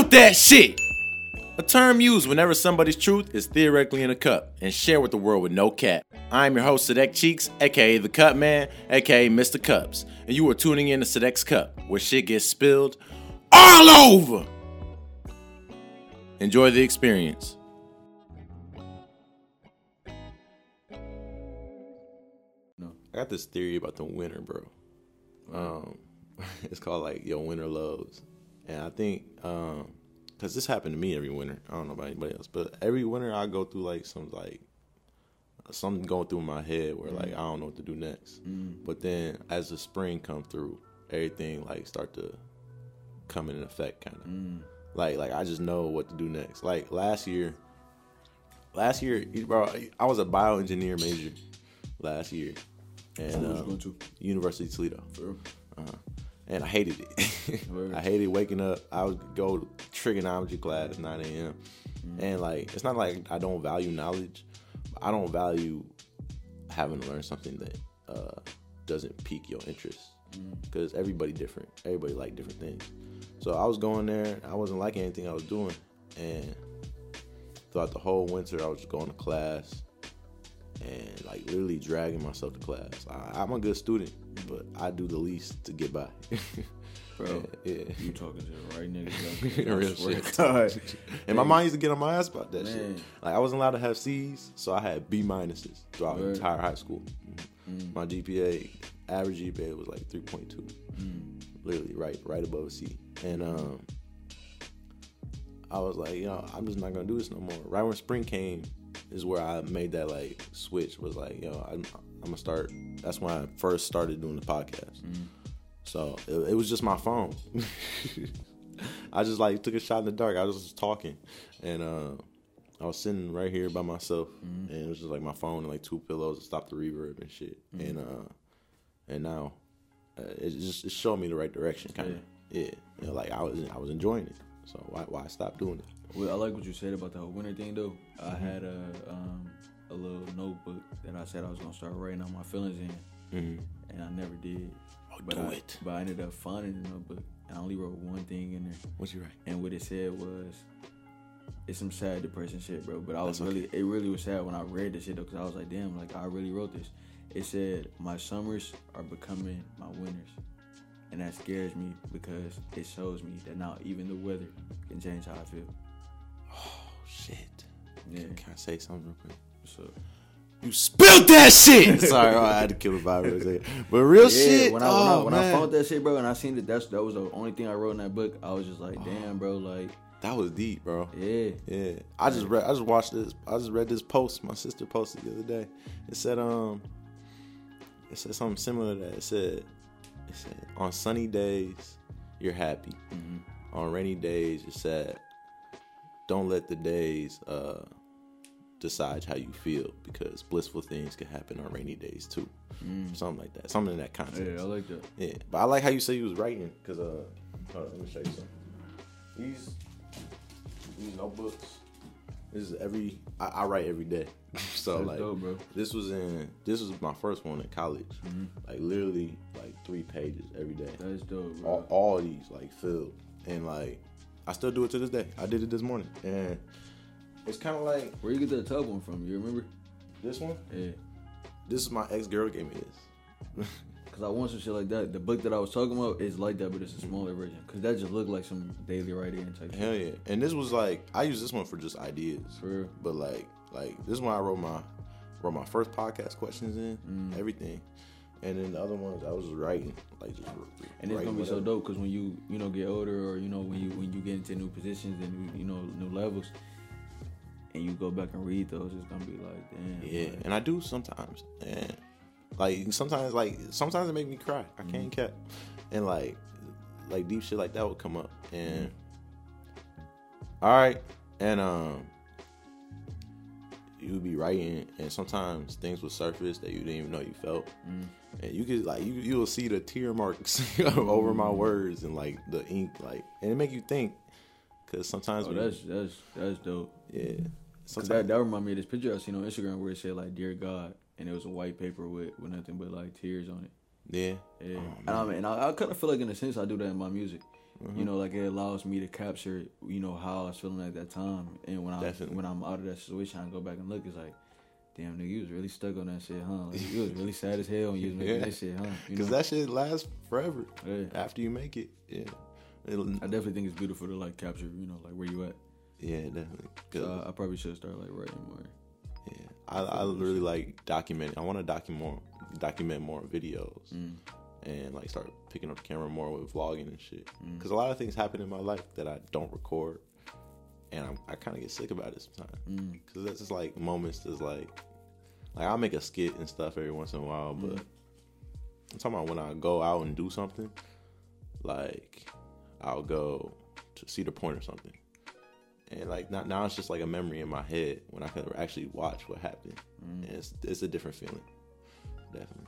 spilled that shit! A term used whenever somebody's truth is theoretically in a cup and shared with the world with no cap. I'm your host, Sadek Cheeks, aka The Cup Man, aka Mr. Cups, and you are tuning in to Sadek's Cup, where shit gets spilled all over. Enjoy the experience. No. I got this theory about the winter, bro. Um, it's called like your winter lows, and I think um, cause this happened to me every winter. I don't know about anybody else, but every winter I go through like some like something going through my head where like I don't know what to do next. But then as the spring come through, everything like start to come in effect, kind of. Like like I just know what to do next. Like last year, last year, bro, I was a bioengineer major last year, and Where was going to? University of Toledo. Uh-huh. And I hated it. I hated waking up. I would go to trigonometry class at 9 a.m. Mm. And like, it's not like I don't value knowledge. But I don't value having to learn something that uh, doesn't pique your interest. Mm. Because everybody different. Everybody like different things. So I was going there. I wasn't liking anything I was doing. And throughout the whole winter, I was just going to class and like literally dragging myself to class. I, I'm a good student, but I do the least to get by. Bro, yeah. you talking to the right niggas. Real shit. And my mom used to get on my ass about that Man. shit. Like I wasn't allowed to have C's, so I had B minuses throughout Word. entire high school. Mm. My GPA, average GPA was like 3.2, Mm. literally right, right above a C. And um, I was like, you know, I'm just not gonna do this no more. Right when spring came, is where I made that like switch. Was like, yo, I'm, I'm gonna start. That's when I first started doing the podcast. Mm. So it, it was just my phone. I just like took a shot in the dark. I was just talking, and uh, I was sitting right here by myself, and it was just like my phone and like two pillows to stop the reverb and shit. And uh, and now uh, it just it showed me the right direction, kind of. Yeah, You know, like I was I was enjoying it. So why why stop doing it? Well, I like what you said about the whole winter thing, though. I had a um, a little notebook that I said I was gonna start writing all my feelings in, Mm-hmm. and I never did. Oh, But do I, it. But I ended up finding the notebook. I only wrote one thing in there, What you write? and what it said was, "It's some sad depression shit, bro." But I was That's really, it really was sad when I read this shit though, because I was like, "Damn, like I really wrote this." It said, "My summers are becoming my winters." And that scares me because it shows me that now even the weather can change how I feel. Oh shit! Yeah. Can I say something real quick? So You spilled that shit. Sorry, oh, I had to kill the vibe. real. But real shit. When I, when, oh, I, when I found that shit, bro, and I seen that that's that was the only thing I wrote in that book, I was just like, Oh. damn, bro, like, that was deep, bro. yeah, Yeah, I just read. I just watched this. I just read this post my sister posted the other day. It said, um, it said something similar to that. It said, on sunny days you're happy. Mm-hmm. On rainy days you're sad. Don't let the days uh decide how you feel because blissful things can happen on rainy days too. Something like that. Something in that context. Mm. yeah, I like that. Yeah, but I like how you say you was writing because uh, hold on, let me show you something. These these notebooks. This is every I, I write every day, so That's like dope, bro. this was in this was my first one in college. Mm-hmm. Like literally like three pages every day. That's dope, bro. All, all these like filled and like I still do it to this day. I did it this morning and it's kind of like Where you get that tub one from? You remember? this one. Yeah, This is my ex girl gave me this. cause I want some shit like that. The book that I was talking about is like that, but it's a smaller version. Cause that just looked like some daily writing type. shit. Hell yeah! And this was like I use this one for just ideas. For real. But like, like this is when I wrote my wrote my first podcast questions in Mm. everything, and then the other ones I was writing, like just And it's gonna be so dope because when you you know get older or you know when you when you get into new positions and you know new levels, and you go back and read those, it's gonna be like, damn. Yeah, like, and I do sometimes, and like sometimes, like sometimes it make me cry. I Mm-hmm. can't cap, and like like deep shit like that would come up, and Mm-hmm. all right, and um. You would be writing, and sometimes things would surface that you didn't even know you felt, Mm. and you could like you you'll see the tear marks over my words and like the ink, like, and it make you think, because sometimes Oh, we, that's that's that's dope. yeah, Cause sometimes that that remind me of this picture I seen on Instagram where it said like "Dear God" and it was a white paper with with nothing but like tears on it. yeah, Yeah, Oh, and I mean, I, I kind of feel like in a sense I do that in my music. Mm-hmm. You know, like it allows me to capture, you know, how I was feeling at that time, and when I Definitely. when I'm out of that situation, I go back and look. It's like, damn, nigga, you was really stuck on that shit, huh? Like, you was really sad as hell when you was making Yeah. that shit, huh? Because that shit lasts forever yeah. after you make it. Yeah. It'll, I definitely think it's beautiful to like capture, you know, like where you at. yeah, definitely. So I, I probably should start like writing more. I, I really like documenting. I want to document more, document more videos, Mm. and like start picking up the camera more with vlogging and shit. Mm. Because a lot of things happen in my life that I don't record, and I'm, I kind of get sick about it sometimes. Mm. Because that's just like moments that's like, like I'll make a skit and stuff every once in a while, but Mm. I'm talking about when I go out and do something, like I'll go to Cedar Point or something. And like now, now it's just like a memory in my head when I can actually watch what happened. Mm. And it's it's a different feeling, definitely.